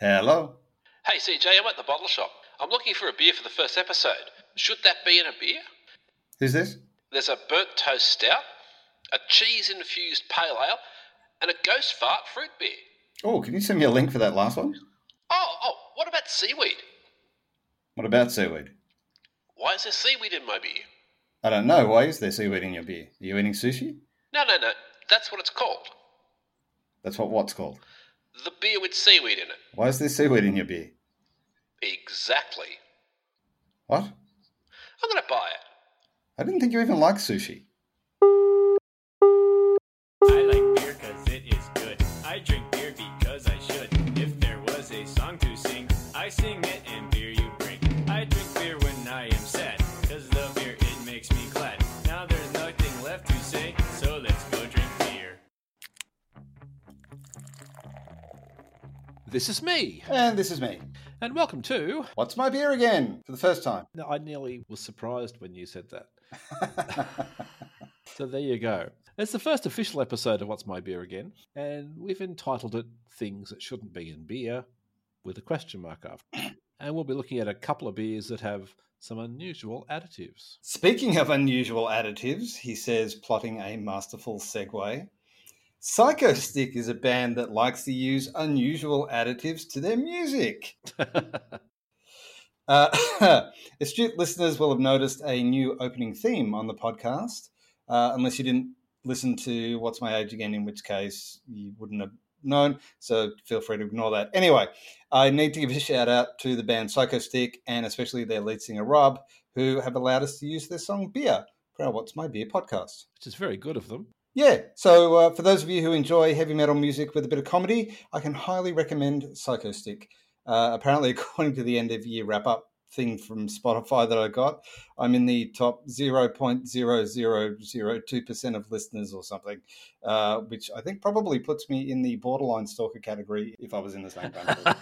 Hello. Hey CJ, I'm at the bottle shop. I'm looking for a beer for the first episode. Should that be in a beer? Who's this? There's a burnt toast stout, a cheese infused pale ale, and a ghost fart fruit beer. Oh, can you send me a link for that last one? Oh, oh, what about seaweed? What about seaweed? Why is there seaweed in my beer? I don't know. Why is there seaweed in your beer? Are you eating sushi? No, no, no. That's what it's called. That's what what's called. The beer with seaweed in it. Why is there seaweed in your beer? Exactly. What? I'm going to buy it. I didn't think you even liked sushi. This is me, And this is me. and welcome to. What's my beer again? For the first time. No, I nearly was surprised when you said that. So there you go. It's the first official episode of What's My Beer Again, and we've entitled it Things That Shouldn't Be in Beer with a question mark after. And we'll be looking at a couple of beers that have some unusual additives. Speaking of unusual additives, he says, plotting a masterful segue. Psychostick is a band that likes to use unusual additives to their music. Uh, astute listeners will have noticed a new opening theme on the podcast, uh, unless you didn't listen to What's My Age Again, in which case you wouldn't have known. So feel free to ignore that. Anyway, I need to give a shout out to the band Psychostick and especially their lead singer Rob, who have allowed us to use their song Beer for our What's My Beer podcast. Which is very good of them. Yeah, so uh, for those of you who enjoy heavy metal music with a bit of comedy, I can highly recommend Psychostick. Uh, apparently, according to the end of year wrap up thing from Spotify that I got, I'm in the top 0.0002% of listeners or something, uh, which I think probably puts me in the borderline stalker category if I was in the same country.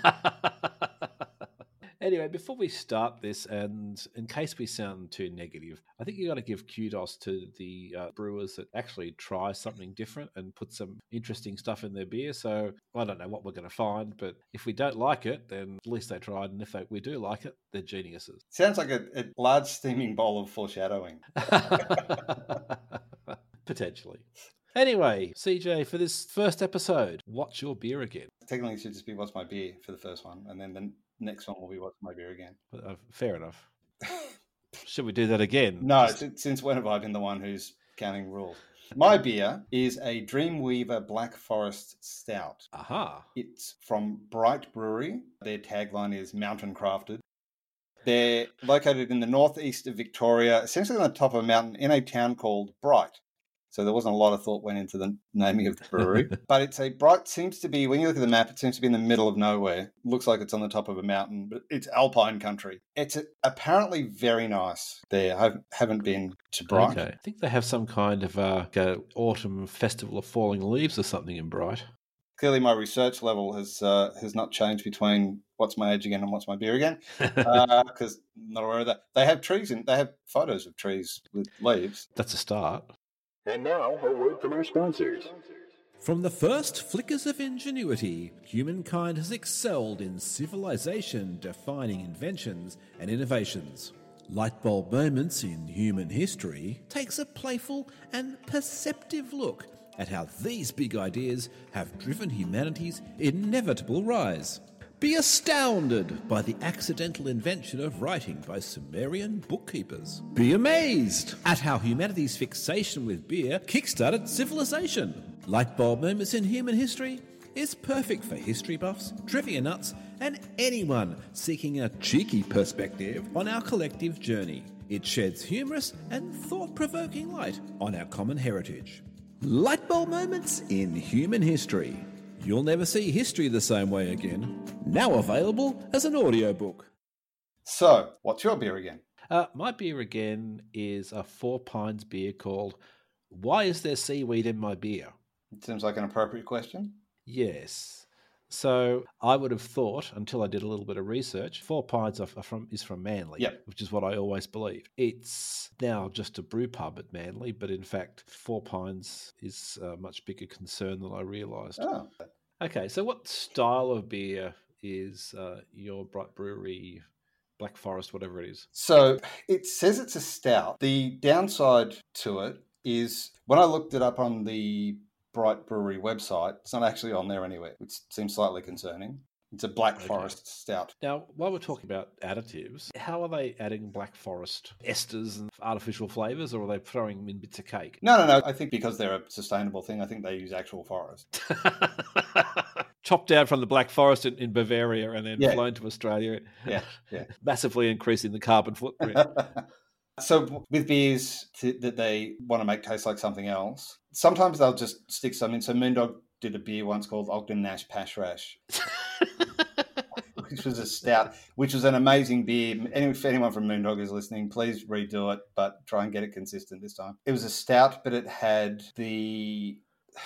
Anyway, before we start this, and in case we sound too negative, I think you got to give kudos to the uh, brewers that actually try something different and put some interesting stuff in their beer. So I don't know what we're going to find, but if we don't like it, then at least they tried, and if they, we do like it, they're geniuses. Sounds like a, a large steaming bowl of foreshadowing. Potentially. Anyway, CJ, for this first episode, what's your beer again? Technically, it should just be What's My Beer for the first one, and then the next one will be What's My Beer again. Uh, fair enough. Should we do that again? No, Just- since, since when have I been the one who's counting rules? My beer is a Dreamweaver Black Forest Stout. Aha. It's from Bright Brewery. Their tagline is Mountain Crafted. They're located in the northeast of Victoria, essentially on the top of a mountain in a town called Bright. So there wasn't a lot of thought went into the naming of the brewery. but it's a Bright seems to be when you look at the map, it seems to be in the middle of nowhere. Looks like it's on the top of a mountain, but it's alpine country. It's a, apparently very nice there. I haven't been to Bright. Okay. I think they have some kind of uh, like a autumn festival of falling leaves or something in Bright. Clearly, my research level has uh, has not changed between what's my age again and what's my beer again, because not aware of that. They have trees and they have photos of trees with leaves. That's a start. And now, a word from our sponsors. From the first flickers of ingenuity, humankind has excelled in civilization defining inventions and innovations. Lightbulb Moments in Human History takes a playful and perceptive look at how these big ideas have driven humanity's inevitable rise. Be astounded by the accidental invention of writing by Sumerian bookkeepers. Be amazed at how humanity's fixation with beer kickstarted civilization. Lightbulb Moments in Human History is perfect for history buffs, trivia nuts, and anyone seeking a cheeky perspective on our collective journey. It sheds humorous and thought provoking light on our common heritage. Lightbulb Moments in Human History. You'll never see history the same way again. Now available as an audiobook. So, what's your beer again? Uh, my beer again is a Four Pines beer called Why Is There Seaweed in My Beer? It seems like an appropriate question. Yes. So I would have thought, until I did a little bit of research, Four Pines from is from Manly, Yep. which is what I always believed. It's now just a brew pub at Manly, but in fact, Four Pines is a much bigger concern than I realised. Oh, Okay, so what style of beer is uh, your Bright Brewery Black Forest, whatever it is? So it says it's a stout. The downside to it is when I looked it up on the Bright Brewery website, it's not actually on there anywhere, which seems slightly concerning. It's a Black Okay. Forest stout. Now, while we're talking about additives, how are they adding Black Forest esters and artificial flavors, or are they throwing them in bits of cake? No, no, no. I think because they're a sustainable thing, I think they use actual forest. Chopped down from the Black Forest in, in Bavaria and then Yeah. flown to Australia, Yeah, yeah. massively increasing the carbon footprint. so with beers that they want to make taste like something else, sometimes they'll just stick some in. So Moondog did a beer once called Ogden Nash Pash Rash, which was a stout, which was an amazing beer. Any, if anyone from Moondog is listening, please redo it, but try and get it consistent this time. It was a stout, but it had the.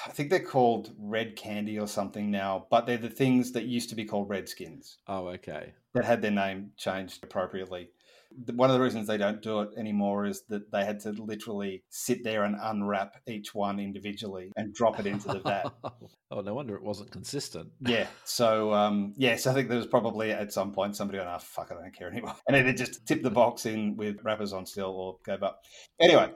I think they're called red candy or something now, but they're the things that used to be called redskins oh, okay. that had their name changed appropriately. One of the reasons they don't do it anymore is that they had to literally sit there and unwrap each one individually and drop it into the vat. oh, no wonder it wasn't consistent. Yeah. So, um, yes, I think there was probably at some point somebody going, oh, fuck, I don't care anymore. And either just tip the box in with wrappers on still or gave up. Anyway,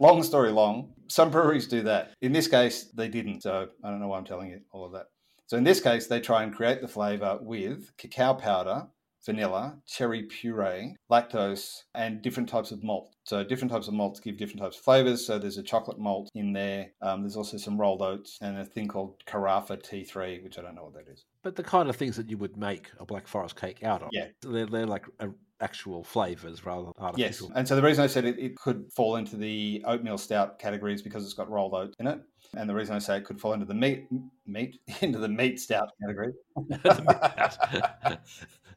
long story long, some breweries do that. In this case, they didn't. So I don't know why I'm telling you all of that. So in this case, they try and create the flavor with cacao powder, vanilla, cherry puree, lactose, and different types of malt. So different types of malts give different types of flavors. So there's a chocolate malt in there. Um, there's also some rolled oats and a thing called Carafa T3, which I don't know what that is. But the kind of things that you would make a Black Forest cake out of. Yeah. They're, they're like uh, actual flavors rather than Yes, and so the reason I said it, it could fall into the oatmeal stout category is because it's got rolled oats in it, and the reason I say it could fall into the meat meat into the meat stout category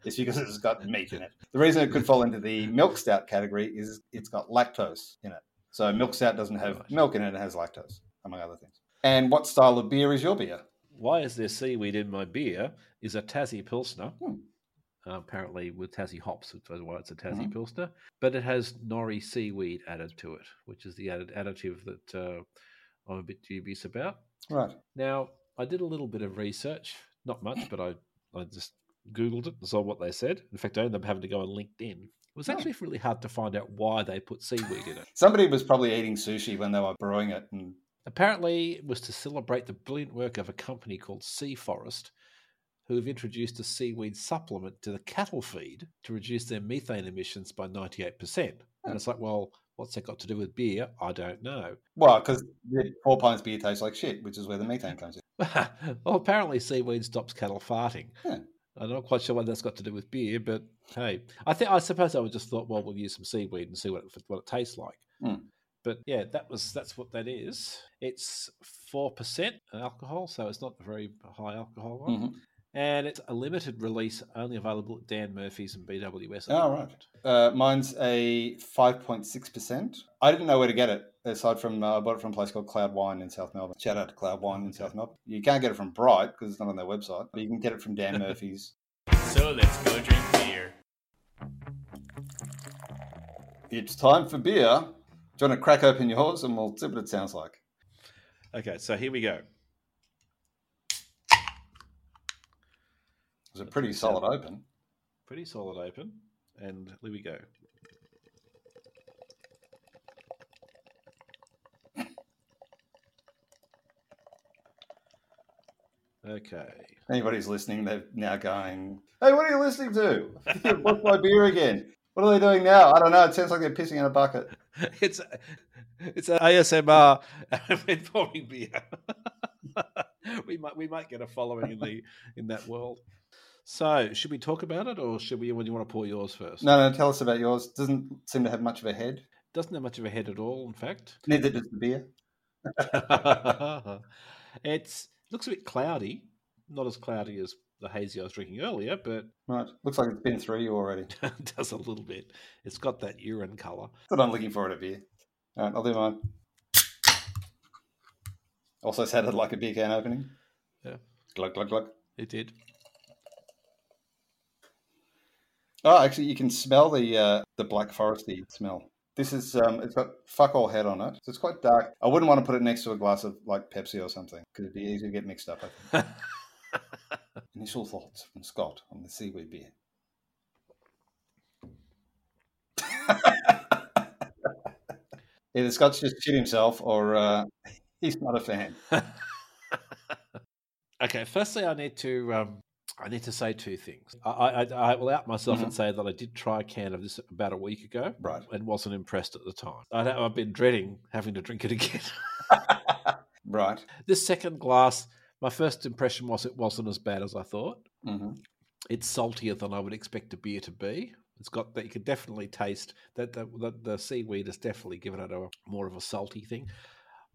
is because it's got meat in it. The reason it could fall into the milk stout category is it's got lactose in it. So milk stout doesn't have milk in it; it has lactose, among other things. And what style of beer is your beer? Why is there seaweed in my beer? Is a Tassie Pilsner. Hmm. Uh, apparently with Tassie hops, which is why it's a Tassie Mhm. Pilsner. But it has nori seaweed added to it, which is the added additive that uh, I'm a bit dubious about. Right. Now, I did a little bit of research, not much, but I, I just Googled it and saw what they said. In fact, I ended up having to go on LinkedIn. It was actually really hard to find out why they put seaweed in it. Somebody was probably eating sushi when they were brewing it, and Apparently, it was to celebrate the brilliant work of a company called Sea Forest, who have introduced a seaweed supplement to the cattle feed to reduce their methane emissions by 98%. And it's like, well, what's that got to do with beer? I don't know. well, because Four Pines beer tastes like shit, which is where the methane comes in. well, apparently, seaweed stops cattle farting. Yeah. I'm not quite sure what that's got to do with beer, but hey, I think I suppose I would just thought, well, we'll use some seaweed and see what it, what it tastes like. Hmm. But yeah, that was that's what that is. It's four percent alcohol, so it's not a very high alcohol one, Mhm. And it's a limited release, only available at Dan Murphy's and BWS. at Oh, right. Uh, mine's a 5.6%. I didn't know where to get it, aside from uh, I bought it from a place called Cloud Wine in South Melbourne. Shout out to Cloud Wine in South Melbourne. You can't get it from Bright because it's not on their website, but you can get it from Dan Murphy's. So let's go drink beer. It's time for beer. Do you want to crack open yours and we'll see what it sounds like? Okay, so here we go. It's a pretty solid open. Pretty solid open, and here we go. Okay. Anybody's listening, they're now going, Hey, what are you listening to? What's my beer again? What are they doing now? I don't know. It sounds like they're pissing in a bucket. it's it's an ASMR and pouring beer. we might we might get a following in the in that world. So, should we talk about it, or should we? When you want to pour yours first? No, no, tell us about yours. Doesn't seem to have much of a head. doesn't have much of a head at all. In fact, Neither does the beer. it's looks a bit cloudy. Not as cloudy as the hazy I was drinking earlier, but Right. Looks like it's been through you already. does a little bit. It's got that urine. That's what I'm looking for at a beer. All right, I'll do mine. Also sounded like a beer can opening. Yeah. Glug, glug, glug. It did. Oh, actually, you can smell the uh, the black foresty smell. This is um, it's got fuck all head on it, so it's quite dark. I wouldn't want to put it next to a glass of like Pepsi or something because it'd be easy to get mixed up. I think. Initial thoughts from Scott on the seaweed beer. Either Scott's just shit himself or uh, he's not a fan. okay, firstly, I need to um, I need to say two things. I, I, I will out myself and say that I did try a can of this about a week ago, Right. and wasn't impressed at the time. I, I've been dreading having to drink it again. Right. this second glass, my first impression was it wasn't as bad as I thought. hmm It's saltier than I would expect a beer to be. It's got that you can definitely taste that the, the, the seaweed has definitely given it a more of a salty thing.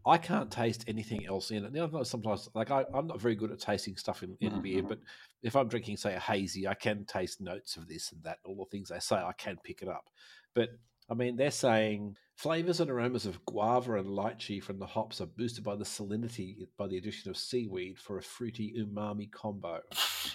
I can't taste anything else in it. Now, I sometimes, like I, I'm not very good at tasting stuff in, in beer, Mhm. but if I'm drinking, say, a hazy, I can taste notes of this and that. All the things they say, I can pick it up. But I mean, they're saying flavors and aromas of guava and lychee from the hops are boosted by the salinity by the addition of seaweed for a fruity umami combo.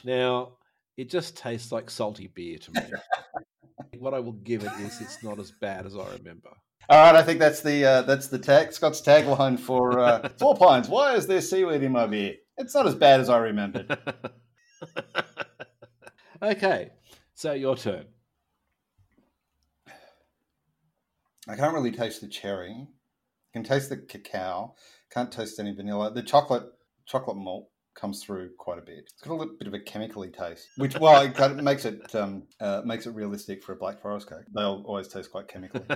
Now, it just tastes like salty beer to me. what I will give it is it's not as bad as I remember. All right, I think that's the uh, that's the tag Scott's tagline for uh, Four Pines. Why is there seaweed in my beer? It's not as bad as I remembered. okay, so your turn. I can't really taste the cherry. I can taste the cacao. Can't taste any vanilla. The chocolate chocolate malt comes through quite a bit. It's got a little bit of a chemically taste, which well, it kind of makes it um, uh, makes it realistic for a black forest cake. They'll always taste quite chemically.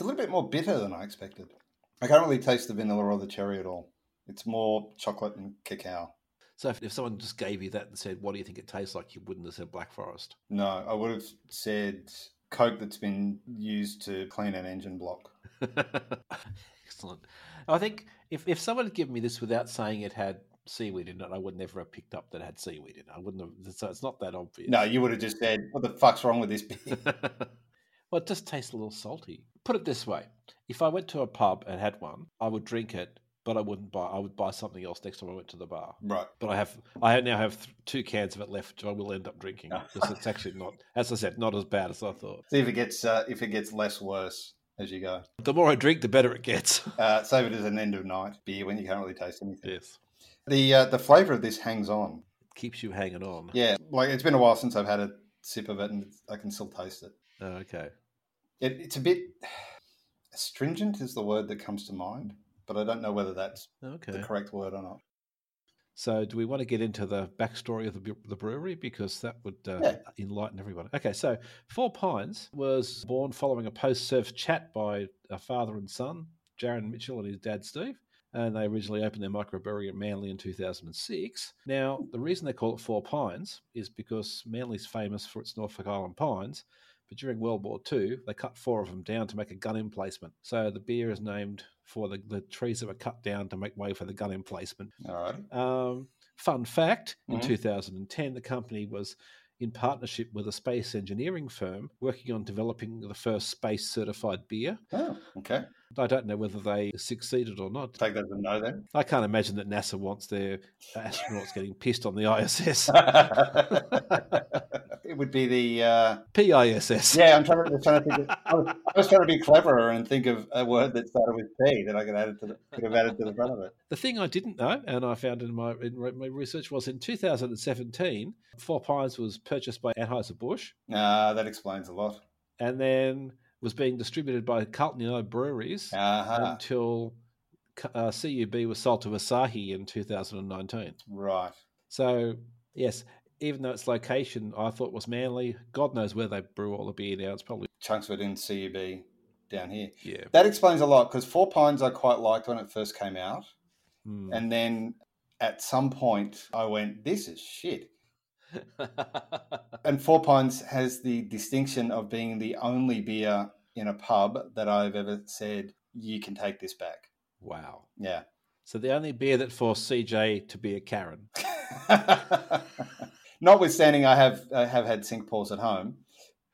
It's a little bit more bitter than I expected. I can't really taste the vanilla or the cherry at all. It's more chocolate and cacao. so if, if someone just gave you that and said, "What do you think it tastes like?" you wouldn't have said Black Forest. No, I would have said Coke that's been used to clean an engine block. Excellent. I think if, if someone had given me this without saying it had seaweed in it, I would never have picked up that it had seaweed in it. I wouldn't have. So it's not that obvious. No, you would have just said, "What the fuck's wrong with this beer?" well, it just tastes a little salty. Put it this way: if I went to a pub and had one, I would drink it, but I wouldn't buy. I would buy something else next time I went to the bar. right. But I have, I now have th- two cans of it left, which I will end up drinking because it's actually not, as I said, not as bad as I thought. See if it gets uh, if it gets less worse as you go. The more I drink, the better it gets. Uh, save it as an end of night beer when you can't really taste anything. yes, The uh, the flavour of this hangs on. keeps you hanging on. Yeah, like it's been a while since I've had a sip of it, and I can still taste it. Oh, okay. it it's a bit astringent is the word that comes to mind, but I don't know whether that's Okay. the correct word or not. So, do we want to get into the backstory of the, the brewery because that would uh, Yeah. enlighten everyone? Okay, so Four Pines was born following a post-surf chat by a father and son, Jaron Mitchell and his dad Steve, and they originally opened their microbrewery at Manly in 2006. Now, the reason they call it Four Pines is because Manly's famous for its Norfolk Island pines, but during World War II, they cut four of them down to make a gun emplacement. So the beer is named for the, the trees that were cut down to make way for the gun emplacement. All right. Um, fun fact in Mhm. 2010, the company was in partnership with a space engineering firm working on developing the first space certified beer. Oh, okay. I don't know whether they succeeded or not. Take that as a no then. I can't imagine that NASA wants their astronauts getting pissed on the ISS. it would be the uh, PISS. yeah. I'm trying to, trying to think. Of, I, was, I was trying to be cleverer and think of a word that started with P that I could add it to the, could have added to the front of it. The thing I didn't know, and I found in my in my research, was in 2017, Four Pines was purchased by Anheuser Busch, Ah, that explains a lot. and then was being distributed by Carlton United Breweries Uh-huh. until uh, CUB was sold to Asahi in 2019. Right. So yes, even though its location I thought was Manly, God knows where they brew all the beer now. It's probably Chunks of it in CUB down here. yeah. That explains a lot because Four Pines I quite liked when it first came out. Hmm. And then at some point I went, this is shit. And Four Pines has the distinction of being the only beer in a pub that I've ever said, you can take this back. wow. Yeah. So the only beer that forced CJ to be a Karen. Notwithstanding, I have I have had sink pours at home,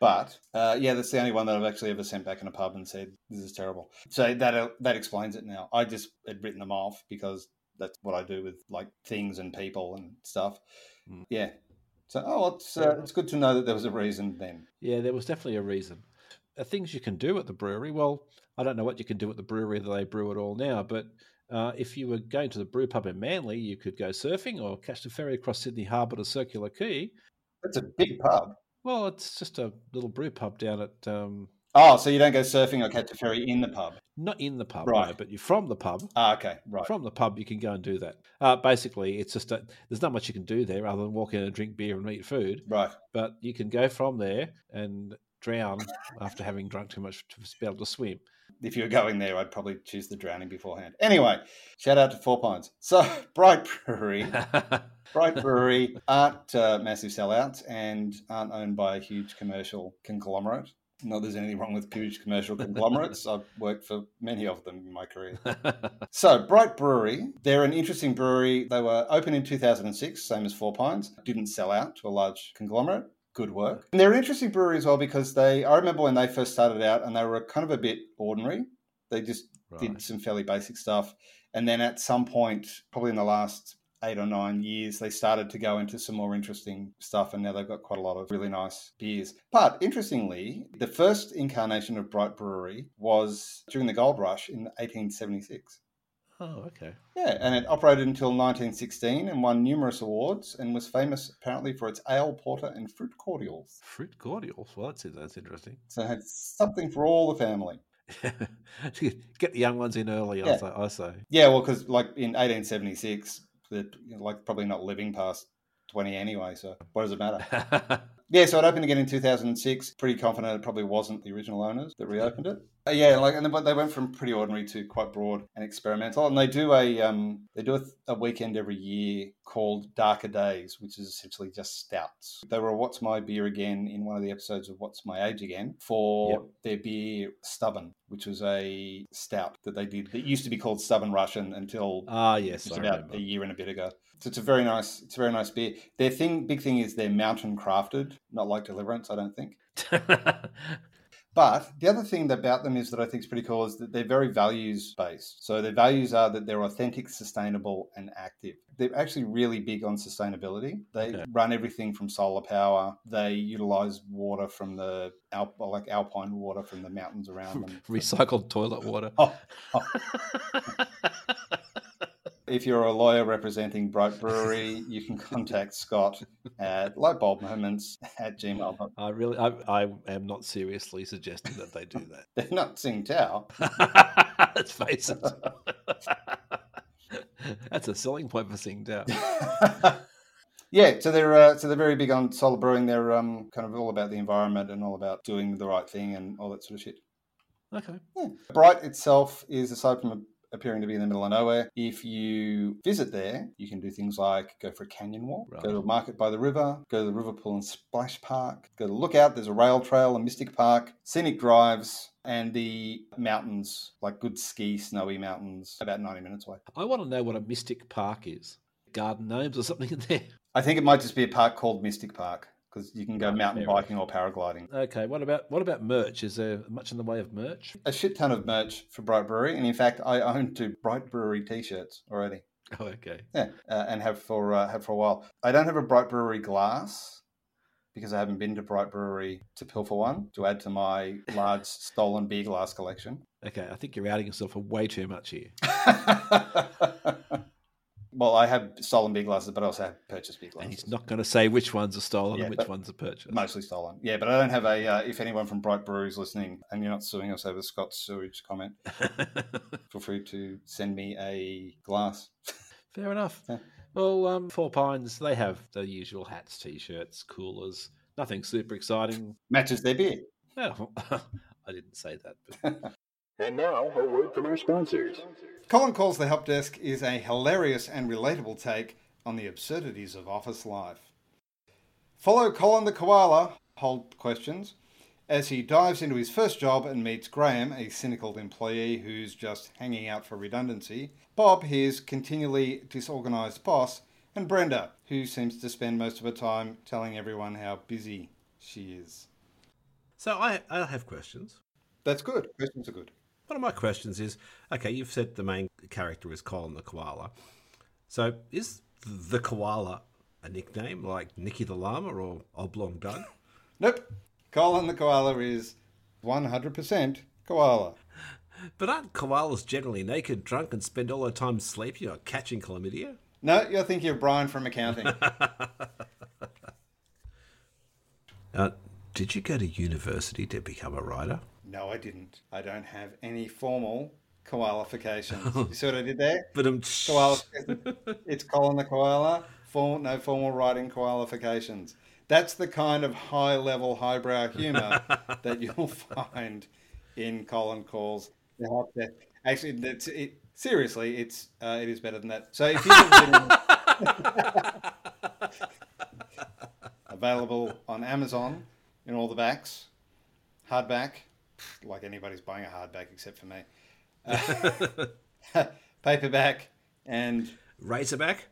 but uh, yeah, that's the only one that I've actually ever sent back in a pub and said this is terrible. So that uh, that explains it now. I just had written them off because that's what I do with like things and people and stuff. Mm. Yeah. So oh, it's uh, it's good to know that there was a reason then. Yeah, there was definitely a reason. uh, things you can do at the brewery. Well, I don't know what you can do at the brewery that they brew it all now, but uh, if you were going to the brew pub in Manly, you could go surfing or catch the ferry across Sydney Harbour to Circular Quay. That's a big pub. Well, it's just a little brew pub down at um, Oh, so you don't go surfing or catch a ferry in the pub? not in the pub, no, Right. but you're from the pub. Ah, okay, right. From the pub, you can go and do that. Uh, basically, it's just a, there's not much you can do there other than walk in and drink beer and eat food. Right. But you can go from there and drown after having drunk too much to be able to swim. If you were going there, I'd probably choose the drowning beforehand. Anyway, shout out to Four Pines. So, Bright Brewery. Bright Brewery aren't uh, massive sellouts and aren't owned by a huge commercial conglomerate. Not there's anything wrong with huge commercial conglomerates. I've worked for many of them in my career. So, Bright Brewery, they're an interesting brewery. They were open in 2006, same as Four Pines. Didn't sell out to a large conglomerate. Good work. And they're an interesting brewery as well because they, I remember when they first started out and they were kind of a bit ordinary. They just did some fairly basic stuff. And then at some point, probably in the last eight or nine years, they started to go into some more interesting stuff. And now they've got quite a lot of really nice beers. But interestingly, the first incarnation of Bright Brewery was during the gold rush in 1876. oh, okay. Yeah, and it operated until 1916 and won numerous awards and was famous apparently for its ale, porter, and fruit cordials. Fruit cordials. Well, that's that's interesting. So it had something for all the family. Get the young ones in early. I Yeah. say. I say. Yeah, well, because like in 1876, they're like probably not living past 20 anyway. So what does it matter? Yeah, so it opened again in 2006. Pretty confident it probably wasn't the original owners that reopened it. Uh, yeah, like and then, but they went from pretty ordinary to quite broad and experimental. And they do a um, they do a, a weekend every year called Darker Days, which is essentially just stouts. They were a What's My Beer Again in one of the episodes of What's My Age Again for Yep. their beer Stubborn, which was a stout that they did that used to be called Stubborn Russian until ah, yes, about a year and a bit ago. So it's a very nice, it's a very nice beer. Their thing, big thing is they're mountain crafted, not like Deliverance, I don't think. But the other thing about them is that I think is pretty cool is that they're very values based. So their values are that they're authentic, sustainable, and active. They're actually really big on sustainability. They Okay. run everything from solar power. They utilize water from the Alp, like alpine water from the mountains around them. Recycled toilet water. Oh, oh. If you're a lawyer representing Bright Brewery, you can contact Scott at lightbulbmoments at gmail. I really, I, I am not seriously suggesting that they do that. They're not Sing Tao. Let's face it. That's a selling point for Sing Tao. yeah, so they're uh, so they're very big on solar brewing. They're um, kind of all about the environment and all about doing the right thing and all that sort of shit. Okay. Bright itself is aside from appearing to be in the middle of nowhere. If you visit there, you can do things like go for a canyon walk, go to a market by the river, go to the River Pool and Splash Park, go to Lookout. There's a rail trail, a Mystic Park, scenic drives, and the mountains, like good ski, snowy mountains, about 90 minutes away. I want to know what a Mystic Park is. Garden gnomes or something in there. I think it might just be a park called Mystic Park because you can go mountain biking or paragliding. Okay. What about what about merch? Is there much in the way of merch? A shit ton of merch for Bright Brewery, and in fact, I own two Bright Brewery T-shirts already. Oh, okay. Yeah, uh, and have for uh, have for a while. I don't have a Bright Brewery glass because I haven't been to Bright Brewery to pilfer one to add to my large stolen beer glass collection. Okay. I think you're outing yourself for way too much here. well, I have stolen beer glasses, but I also have purchased beer glasses. And he's not going to say which ones are stolen Yeah, and which ones are purchased. Mostly stolen. Yeah, but I don't have a. Uh, if anyone from Bright Brewery is listening and you're not suing us over Scott's sewage comment, feel free to send me a glass. Fair enough. Yeah. Well, um, Four Pines, they have the usual hats, t shirts, coolers. Nothing super exciting. Matches their beer. Oh, I didn't say that. But And now, a word from our sponsors. Colin Calls the Help Desk is a hilarious and relatable take on the absurdities of office life. Follow Colin the Koala, hold questions, as he dives into his first job and meets Graham, a cynical employee who's just hanging out for redundancy, Bob, his continually disorganised boss, and Brenda, who seems to spend most of her time telling everyone how busy she is. So I, I have questions. That's good. Questions are good. One of my questions is okay, you've said the main character is Colin the koala. So is the koala a nickname like Nicky the llama or Oblong Doug? Nope. Colin the Koala is 100% koala. But aren't koalas generally naked, drunk, and spend all their time sleeping or catching chlamydia? No, you're thinking of Brian from accounting. Uh, did you go to university to become a writer? No, I didn't. I don't have any formal qualifications. you see what I did there? But um, Koala. it's Colin the koala. Formal, no formal writing qualifications. That's the kind of high level, highbrow humour that you'll find in Colin Calls the Help Desk. Actually, that's it. Seriously, it's uh, it is better than that. So if you've been available on Amazon in all the backs, hardback, like anybody's buying a hardback except for me, uh, paperback, and Razorback?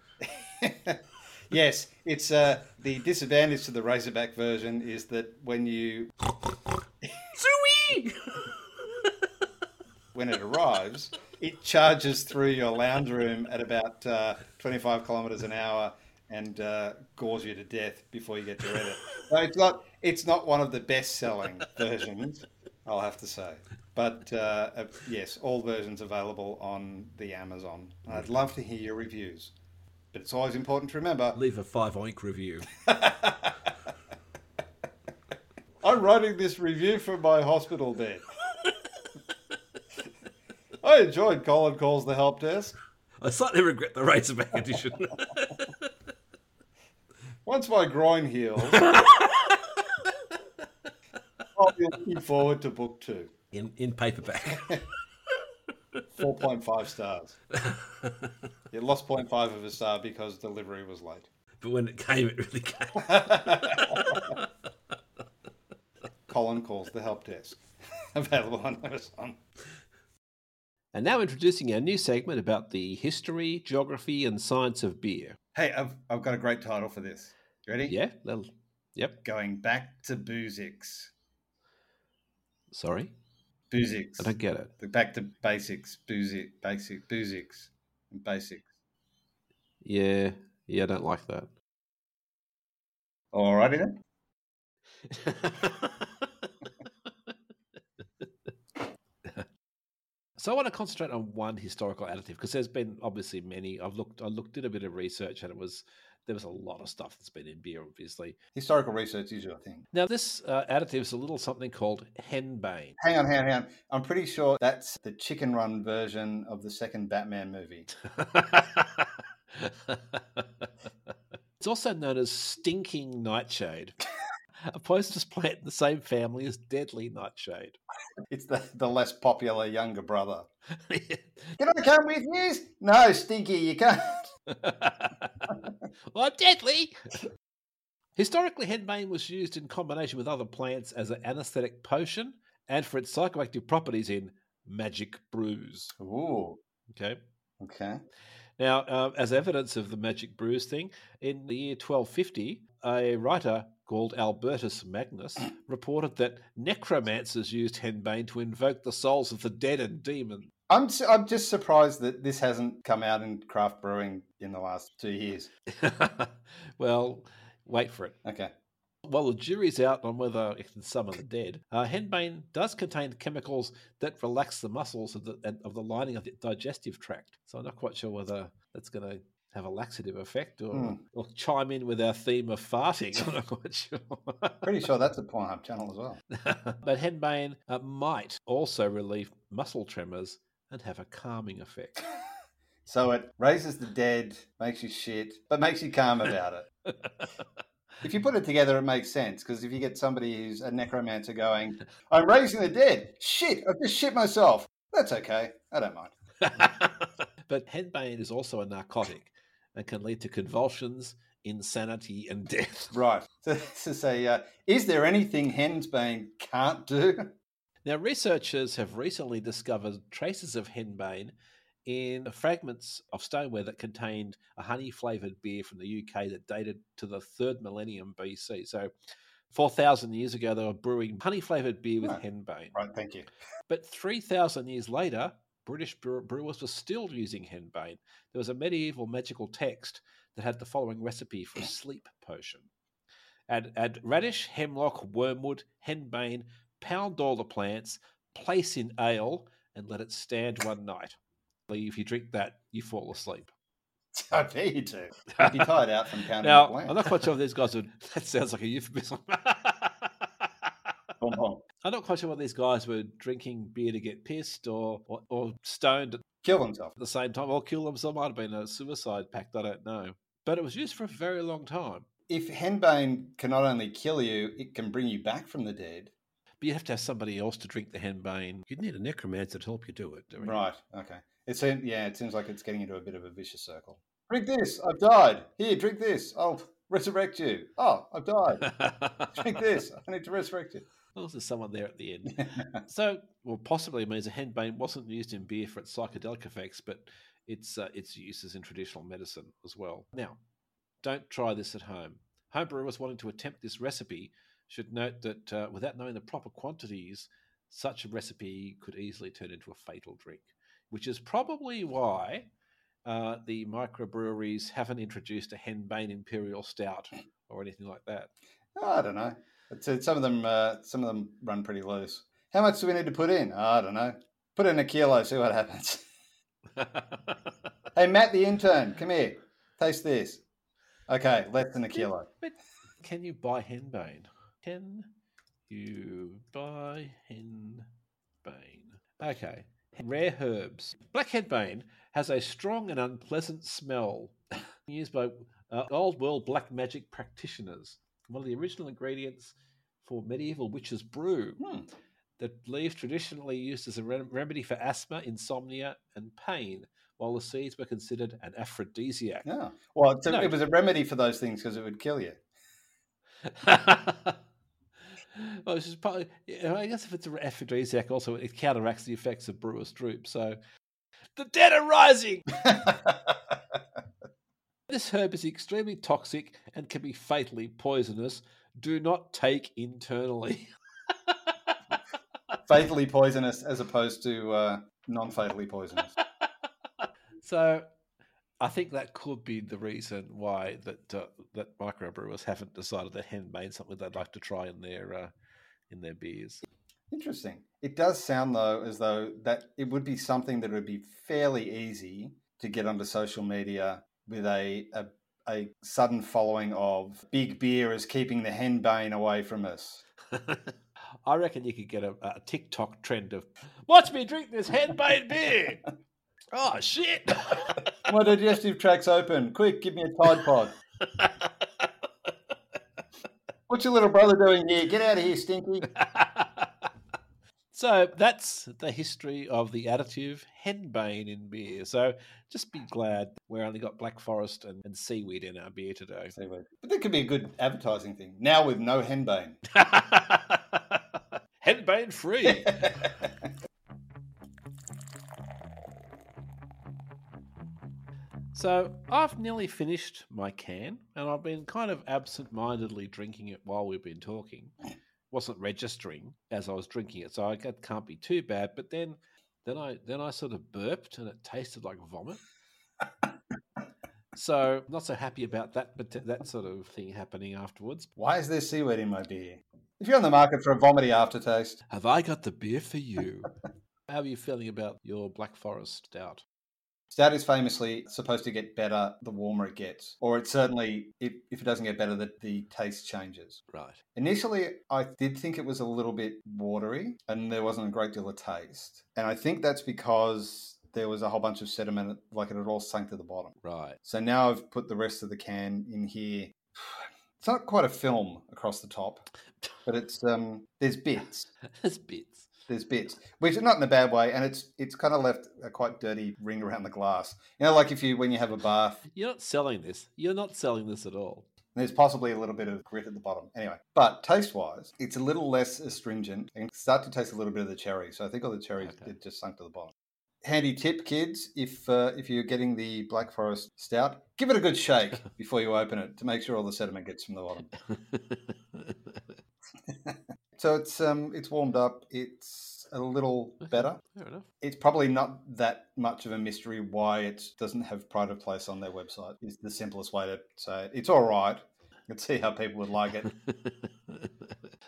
yes, it's uh, the disadvantage to the Razorback version is that when you Zooey! when it arrives, it charges through your lounge room at about uh, 25 kilometers an hour and uh, gores you to death before you get to read it. So it's not it's not one of the best selling versions, I'll have to say. But uh, uh, yes, all versions available on the Amazon. I'd love to hear your reviews. But it's always important to remember Leave a five oink review. I'm writing this review from my hospital bed. I enjoyed Colin Calls the Help Desk. I slightly regret the Razorback edition. Once my groin heals, I'll be looking forward to book two. in, in paperback. 4.5 stars. It lost 0.5 of a star because delivery was late. But when it came, it really came. Colin Calls the Help Desk. Available on Amazon. And now introducing our new segment about the history, geography, and science of beer. Hey, I've, I've got a great title for this. Ready? Yeah, that'll- yep. Going back to Boozix. Sorry, Boozix. I don't get it. Back to basics. Boozix. Basic. Boozix. and Basics. Yeah, yeah, I don't like that. All righty then. so I want to concentrate on one historical additive because there's been obviously many. I've looked, I looked did a bit of research, and it was there was a lot of stuff that's been in beer, obviously. Historical research is your thing. Now this uh, additive is a little something called henbane. Hang on, hang on, hang on. I'm pretty sure that's the chicken run version of the second Batman movie. it's also known as stinking nightshade, a poisonous plant in the same family as deadly nightshade. It's the, the less popular younger brother. Can I come with you? No, Stinky, you can't. well, deadly. Historically, henbane was used in combination with other plants as an anesthetic potion and for its psychoactive properties in magic brews. Ooh, Okay. okay. Now, uh, as evidence of the magic brews thing, in the year 1250, a writer called Albertus Magnus reported that necromancers used henbane to invoke the souls of the dead and demons. I'm, s- I'm just surprised that this hasn't come out in craft brewing in the last two years. well, wait for it. Okay. While the jury's out on whether it can summon the dead, uh, henbane does contain chemicals that relax the muscles of the of the lining of the digestive tract. So I'm not quite sure whether that's going to have a laxative effect or, Hmm. or chime in with our theme of farting. I'm not quite sure. Pretty sure that's a Pornhub channel as well. but henbane uh, might also relieve muscle tremors and have a calming effect. So it raises the dead, makes you shit, but makes you calm about it. If you put it together, it makes sense because if you get somebody who's a necromancer going, I'm raising the dead, shit, I've just shit myself. That's okay. I don't mind. but henbane is also a narcotic and can lead to convulsions, insanity, and death. Right. So this is a, uh, is there anything Hensbane can't do? Now, researchers have recently discovered traces of henbane in fragments of stoneware that contained a honey flavored beer from the UK that dated to the third millennium BC. So, 4,000 years ago, they were brewing honey flavored beer with Right. henbane. Right, thank you. But 3,000 years later, British brewers were still using henbane. There was a medieval magical text that had the following recipe for a sleep potion. Add, add radish, hemlock, wormwood, henbane, pound all the plants, place in ale, and let it stand one night. If you drink that, you fall asleep. I bet you do. Be tired out from pounding Now, the plant. I'm not quite sure if these guys would. That sounds like a euphemism. I'm not quite sure what these guys were drinking beer to get pissed or, or, or stoned Kill themselves. At the same time or kill themselves. Might have been a suicide pact. I don't know. But it was used for a very long time. If henbane can not only kill you, it can bring you back from the dead. But you have to have somebody else to drink the henbane. You'd need a necromancer to help you do it. Right. Okay. It seems, yeah, it seems like it's getting into a bit of a vicious circle. Drink this. I've died. Here, drink this. I'll resurrect you. Oh, I've died. drink this. I need to resurrect you. Well, there's someone there at the end. so, well, possibly it means a henbane wasn't used in beer for its psychedelic effects, but its uh, its uses in traditional medicine as well. Now, don't try this at home. Homebrewers wanting to attempt this recipe should note that uh, without knowing the proper quantities, such a recipe could easily turn into a fatal drink, which is probably why uh, the microbreweries haven't introduced a henbane imperial stout or anything like that. I don't know. Some of them, uh, some of them run pretty loose. How much do we need to put in? I don't know. Put in a kilo. See what happens. hey, Matt, the intern, come here. Taste this. Okay, less than a kilo. But can you buy henbane? Can you buy henbane? Okay. Rare herbs. Black henbane has a strong and unpleasant smell used by uh, old world black magic practitioners. One of the original ingredients for medieval witches' brew Hmm. that leaf traditionally used as a rem- remedy for asthma, insomnia, and pain, while the seeds were considered an aphrodisiac. Yeah. Well, a, No. it was a remedy for those things because it would kill you. well, it's just partly, I guess if it's an aphrodisiac, also it counteracts the effects of brewer's droop. So, the dead are rising. This herb is extremely toxic and can be fatally poisonous. Do not take internally. Fatally poisonous as opposed to uh, non fatally poisonous. so, I think that could be the reason why that uh, that microbrewers haven't decided that henbane is something they'd like to try in their uh, in their beers. Interesting. It does sound, though, as though that it would be something that would be fairly easy to get onto social media with a, a, a sudden following of big beer is keeping the henbane away from us. I reckon you could get a, a TikTok trend of watch me drink this henbane beer. oh shit! My digestive tract's open. Quick, give me a Tide Pod. What's your little brother doing here? Get out of here, Stinky. so that's the history of the additive henbane in beer. So just be glad we only got Black Forest and, and seaweed in our beer today. Seaweed. But that could be a good advertising thing. Now with no henbane. henbane free. So I've nearly finished my can, and I've been kind of absent-mindedly drinking it while we've been talking. Wasn't registering as I was drinking it, so I, that can't be too bad. But then, then I then I sort of burped, and it tasted like vomit. so not so happy about that, but that sort of thing happening afterwards. Why is there seaweed in my beer? If you're on the market for a vomity aftertaste, Have I got the beer for you? How are you feeling about your Black Forest stout? Stout is famously supposed to get better the warmer it gets, or it certainly, if, if it doesn't get better, the, the taste changes. Right. Initially, I did think it was a little bit watery and there wasn't a great deal of taste. And I think that's because there was a whole bunch of sediment, like it had all sunk to the bottom. Right. So now I've put the rest of the can in here. It's not quite a film across the top, but it's um there's bits. There's bits. There's bits, which is not in a bad way, and it's it's kind of left a quite dirty ring around the glass. You know, like if you when you have a bath, You're not selling this. You're not selling this at all. there's possibly a little bit of grit at the bottom. Anyway, but taste wise, it's a little less astringent and start to taste a little bit of the cherry. So I think all the cherries Okay. it just sunk to the bottom. Handy tip, kids, if uh, if you're getting the Black Forest Stout, give it a good shake before you open it to make sure all the sediment gets from the bottom. So it's um it's warmed up. It's a little better. Fair enough. It's probably not that much of a mystery why it doesn't have pride of place on their website. Is the simplest way to say it. It's all right. Let's see how people would like it.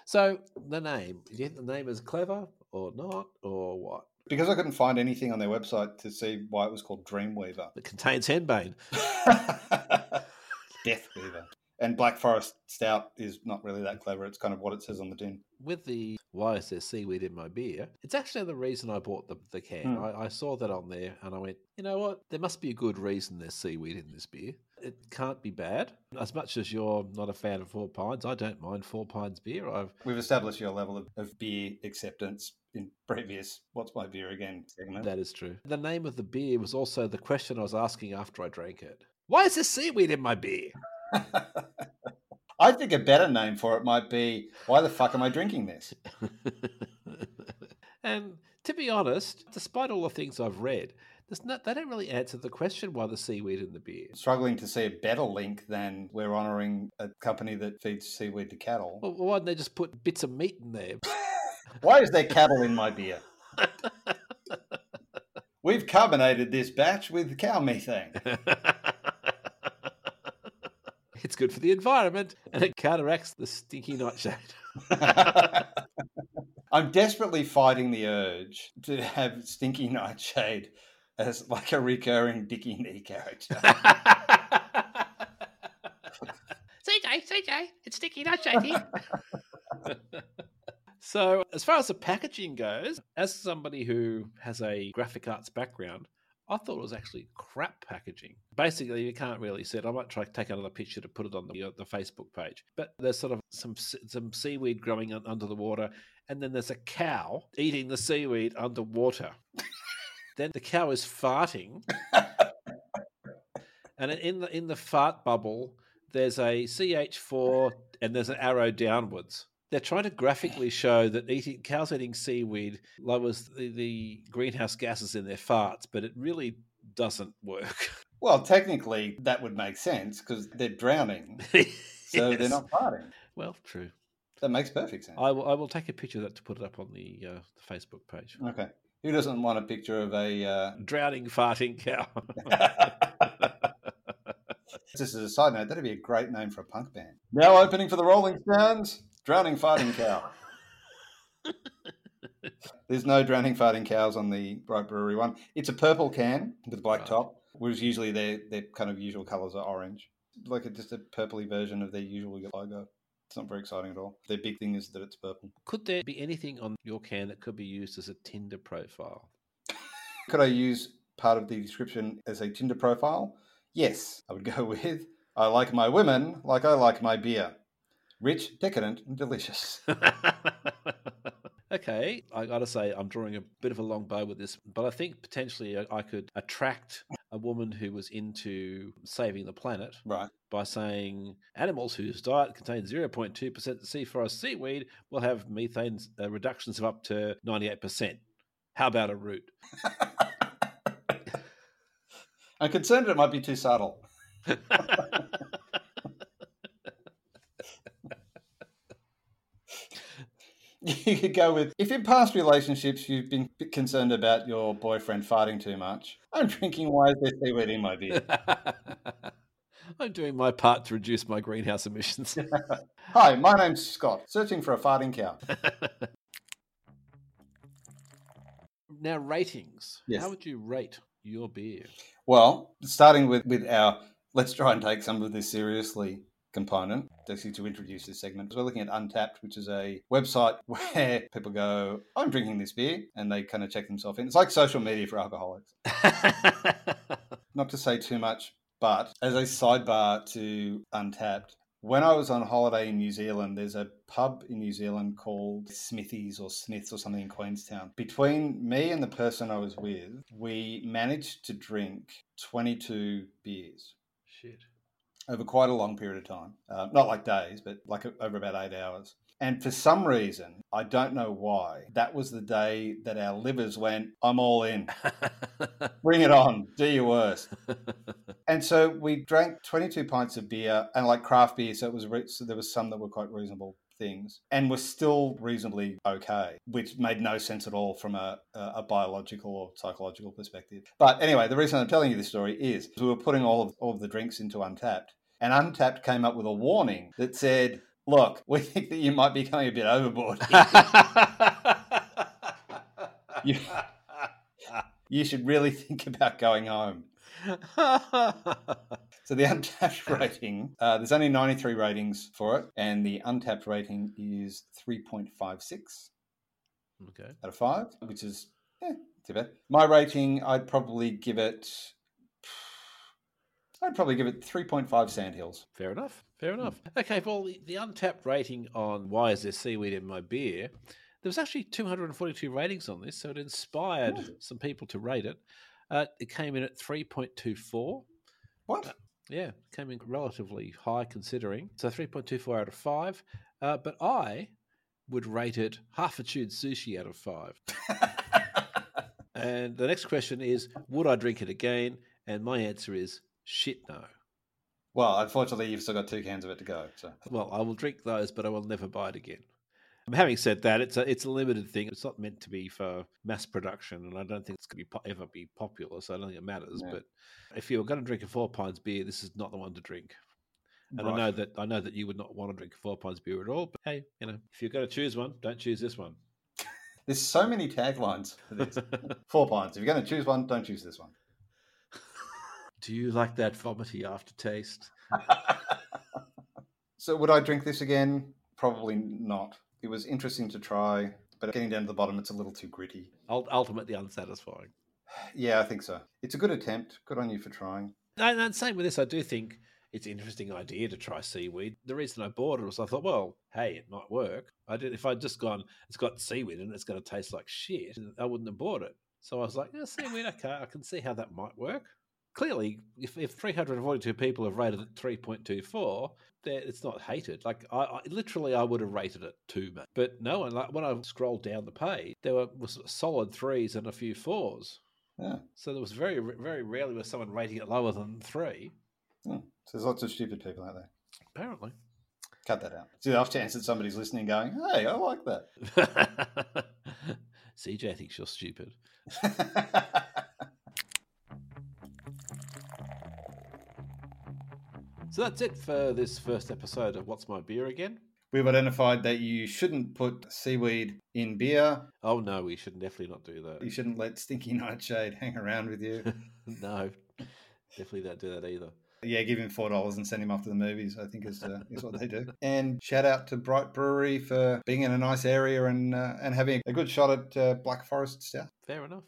So the name, do you think the name is clever or not, or what? Because I couldn't find anything on their website to see why it was called Dreamweaver. It contains henbane. Deathweaver. And Black Forest Stout is not really that clever. It's kind of what it says on the tin. With the why is there seaweed in my beer? It's actually the reason I bought the, the can. Hmm. I, I saw that on there and I went, you know what? There must be a good reason there's seaweed in this beer. It can't be bad. As much as you're not a fan of Four Pines, I don't mind Four Pines beer. I've We've established your level of, of beer acceptance in previous What's My Beer Again segment. That is true. The name of the beer was also the question I was asking after I drank it. Why is there seaweed in my beer? I think a better name for it might be Why the fuck am I drinking this? and to be honest, despite all the things I've read, there's not, they don't really answer the question why the seaweed in the beer. Struggling to see a better link than we're honouring a company that feeds seaweed to cattle. Well, why didn't they just put bits of meat in there? Why is there cattle in my beer? We've carbonated this batch with cow methane. It's good for the environment and it counteracts the stinky nightshade. I'm desperately fighting the urge to have Stinky Nightshade as like a recurring Dickie Knee character. CJ, CJ, it's sticky nightshade here. so, as far as the packaging goes, as somebody who has a graphic arts background, I thought it was actually crap packaging. Basically, you can't really see it. I might try to take another picture to put it on the, uh, the Facebook page. But there's sort of some some seaweed growing under the water, and then there's a cow eating the seaweed underwater. then the cow is farting, and in the in the fart bubble, there's a CH4 and there's an arrow downwards. They're trying to graphically show that eating cows eating seaweed lowers the, the greenhouse gases in their farts, but it really doesn't work. well, technically, that would make sense because they're drowning, so they're not farting. Well, true. That makes perfect sense. I will, I will take a picture of that to put it up on the, uh, the Facebook page. Okay. Who doesn't want a picture of a. Uh... Drowning, farting cow. Just as a side note, that'd be a great name for a punk band. Now opening for the Rolling Stones, Drowning Farting Cow. There's no drowning farting cows on the Bright Brewery one. It's a purple can with a black Right. top, whereas usually their their kind of usual colours are orange. Like a, just a purpley version of their usual logo. It's not very exciting at all. Their big thing is that it's purple. could there be anything on your can that could be used as a Tinder profile? Could I use part of the description as a Tinder profile? Yes, I would go with I like my women like I like my beer. Rich, decadent, and delicious. okay, I got to say, I'm drawing a bit of a long bow with this, but I think potentially I- I could attract a woman who was into saving the planet Right. by saying animals whose diet contains 0.2% sea forest seaweed will have methane uh, reductions of up to 98%. How about a root? I'm concerned it might be too subtle. You could go with if in past relationships you've been concerned about your boyfriend farting too much. I'm drinking why is there seaweed in my beer? I'm doing my part to reduce my greenhouse emissions. Hi, my name's Scott, searching for a farting cow. now, ratings. Yes. How would you rate your beer? Well, starting with, with our let's try and take some of this seriously component, actually to introduce this segment. We're looking at Untappd, which is a website where people go, I'm drinking this beer, and they kind of check themselves in. It's like social media for alcoholics. Not to say too much, but as a sidebar to Untappd, when I was on holiday in New Zealand, there's a pub in New Zealand called Smithies or Smiths or something in Queenstown. Between me and the person I was with, we managed to drink 22 beers Shit. Over quite a long period of time. Uh, not like days, but like over about eight hours. And for some reason, I don't know why, that was the day that our livers went, I'm all in. Bring it on. Do your worst. And so we drank 22 pints of beer and like craft beer. So it was, so there was some that were quite reasonable things and were still reasonably okay, which made no sense at all from a, a, biological or psychological perspective. But anyway, the reason I'm telling you this story is we were putting all of, all of the drinks into Untappd and Untappd came up with a warning that said, Look, we think that you might be going a bit overboard. you, you should really think about going home. So the Untappd rating, uh, there's only 93 ratings for it, and the Untappd rating is 3.56 okay. out of 5, which is, eh, too bad. My rating, I'd probably give it, I'd probably give it 3.5 sandhills. Fair enough. Fair enough. Okay, well, the, the Untappd rating on why is there seaweed in my beer? There was actually 242 ratings on this, so it inspired some people to rate it. Uh, it came in at 3.24. What? Yeah, came in relatively high considering. So 3.24 out of 5. Uh, but I would rate it half a chewed sushi out of 5. and the next question is Would I drink it again? And my answer is shit no. Well, unfortunately, you've still got two cans of it to go. So Well, I will drink those, but I will never buy it again. Having said that, it's a it's a limited thing. It's not meant to be for mass production, and I don't think it's going to be po- ever be popular. So I don't think it matters. But if you're going to drink a four pints beer, this is not the one to drink. And I know that I know that you would not want to drink a four pints beer at all. But hey, you know, if you're going to choose one, don't choose this one. there's so many taglines for this. Four pints. If you're going to choose one, don't choose this one. Do you like that vomity aftertaste? So would I drink this again? Probably not. It was interesting to try, but getting down to the bottom, it's a little too gritty. Ultimately unsatisfying. Yeah, I think so. It's a good attempt. Good on you for trying. And, and same with this, I do think it's an interesting idea to try seaweed. The reason I bought it was I thought, well, hey, it might work. I did if I'd just gone, it's got seaweed and it's going to taste like shit, I wouldn't have bought it. So I was like, yeah, seaweed, okay, I can see how that might work. Clearly, if, if 342 people have rated it 3.24, it's not hated. Like, I, I literally, I would have rated it two, mate. But no, and like when I scrolled down the page, there were was solid threes and a few fours. Yeah. So there was very, very rarely was someone rating it lower than three. Hmm. So there's lots of stupid people out there. Apparently. Cut that out. It's the off chance that somebody's listening going, hey, I like that. CJ thinks you're stupid. So that's it for this first episode of What's My Beer Again? We've identified that you shouldn't put seaweed in beer. Oh no, we should definitely not do that. You shouldn't let stinky nightshade hang around with you. no, definitely don't do that either. Yeah, give him four dollars and send him off to the movies. I think is uh, is what they do. And shout out to Bright Brewery for being in a nice area and uh, and having a good shot at uh, Black Forest Stout. Fair enough.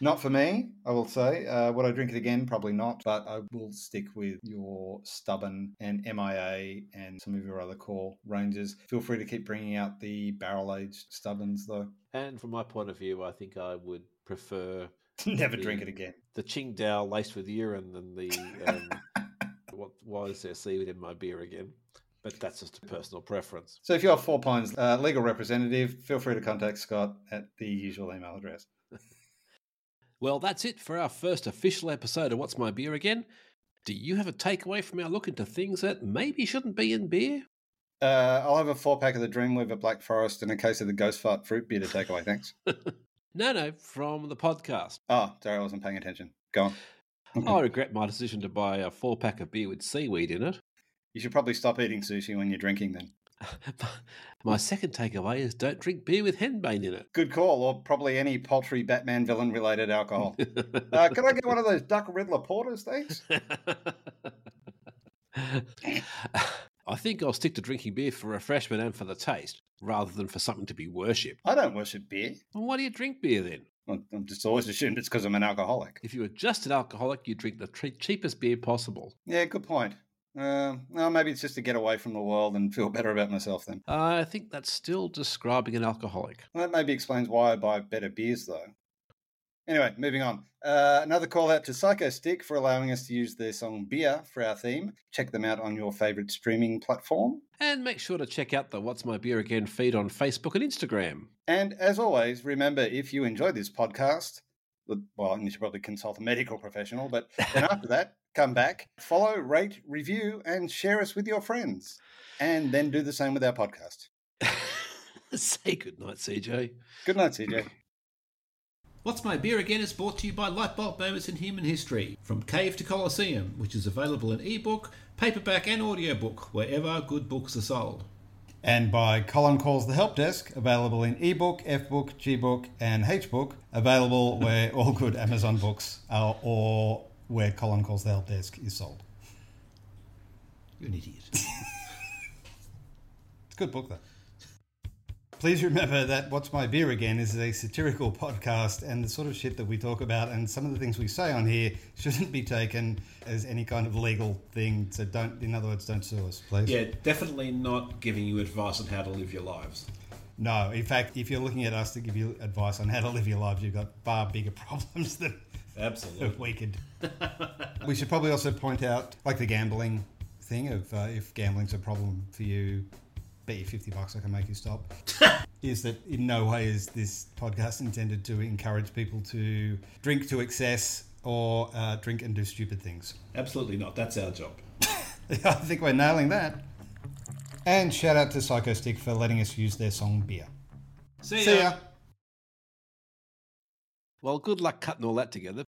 Not for me, I will say. Uh, would I drink it again? Probably not. But I will stick with your stubborn and MIA and some of your other core ranges. Feel free to keep bringing out the barrel aged stubborns though. And from my point of view, I think I would prefer Never drink it again. the Qingdao laced with urine than the um, what was there seaweed in my beer again. But that's just a personal preference. So if you have Four Pines uh, legal representative, feel free to contact Scott at the usual email address. Well, that's it for our first official episode of What's My Beer Again. Do you have a takeaway from our look into things that maybe shouldn't be in beer? Uh, I'll have a four pack of the Dreamweaver Black Forest and a case of the Ghost Fart fruit beer to take away. Thanks. No, no, from the podcast. Oh, sorry, I wasn't paying attention. Go on. I regret my decision to buy a four pack of beer with seaweed in it. You should probably stop eating sushi when you're drinking then. my second takeaway is don't drink beer with henbane in it. Good call, or probably any paltry Batman villain related alcohol. uh, could I get one of those Duck Riddler Porters, thanks? I think I'll stick to drinking beer for refreshment and for the taste, rather than for something to be worshipped. I don't worship beer. Well, why do you drink beer then? I'm just always assumed it's because I'm an alcoholic. If you were just an alcoholic, you'd drink the tre- cheapest beer possible. Yeah, good point. Uh, well, maybe it's just to get away from the world and feel better about myself then. I think that's still describing an alcoholic. Well, that maybe explains why I buy better beers, though. Anyway, moving on. Uh, another call out to Psychostick for allowing us to use their song Beer for our theme. Check them out on your favourite streaming platform. And make sure to check out the What's My Beer Again feed on Facebook and Instagram. And as always, remember if you enjoy this podcast, well, you should probably consult a medical professional, but then after that, come back, follow, rate, review, and share us with your friends. And then do the same with our podcast. Say goodnight, CJ. Good night, CJ. What's My Beer Again is brought to you by Lightbulb Moments in Human History, from Cave to Colosseum, which is available in ebook, paperback, and audiobook wherever good books are sold. And by Colin Calls the Help Desk, available in ebook, Fbook, Gbook, and Hbook, available where all good Amazon books are or where Colin Calls the Help Desk is sold. You're an idiot. It's a good book, though. Please remember that What's My Beer Again is a satirical podcast, and the sort of shit that we talk about and some of the things we say on here shouldn't be taken as any kind of legal thing. So don't, in other words, don't sue us, please. yeah, definitely not giving you advice on how to live your lives. No, in fact, if you're looking at us to give you advice on how to live your lives, you've got far bigger problems than Absolutely. we we should probably also point out, like the gambling thing, of uh, if gambling's a problem for you, bet you 50 bucks I can make you stop. is that in no way is this podcast intended to encourage people to drink to excess or uh, drink and do stupid things. Absolutely not. That's our job. I think we're nailing that. And shout out to Psychostick for letting us use their song Beer. See, See ya. Well, good luck cutting all that together.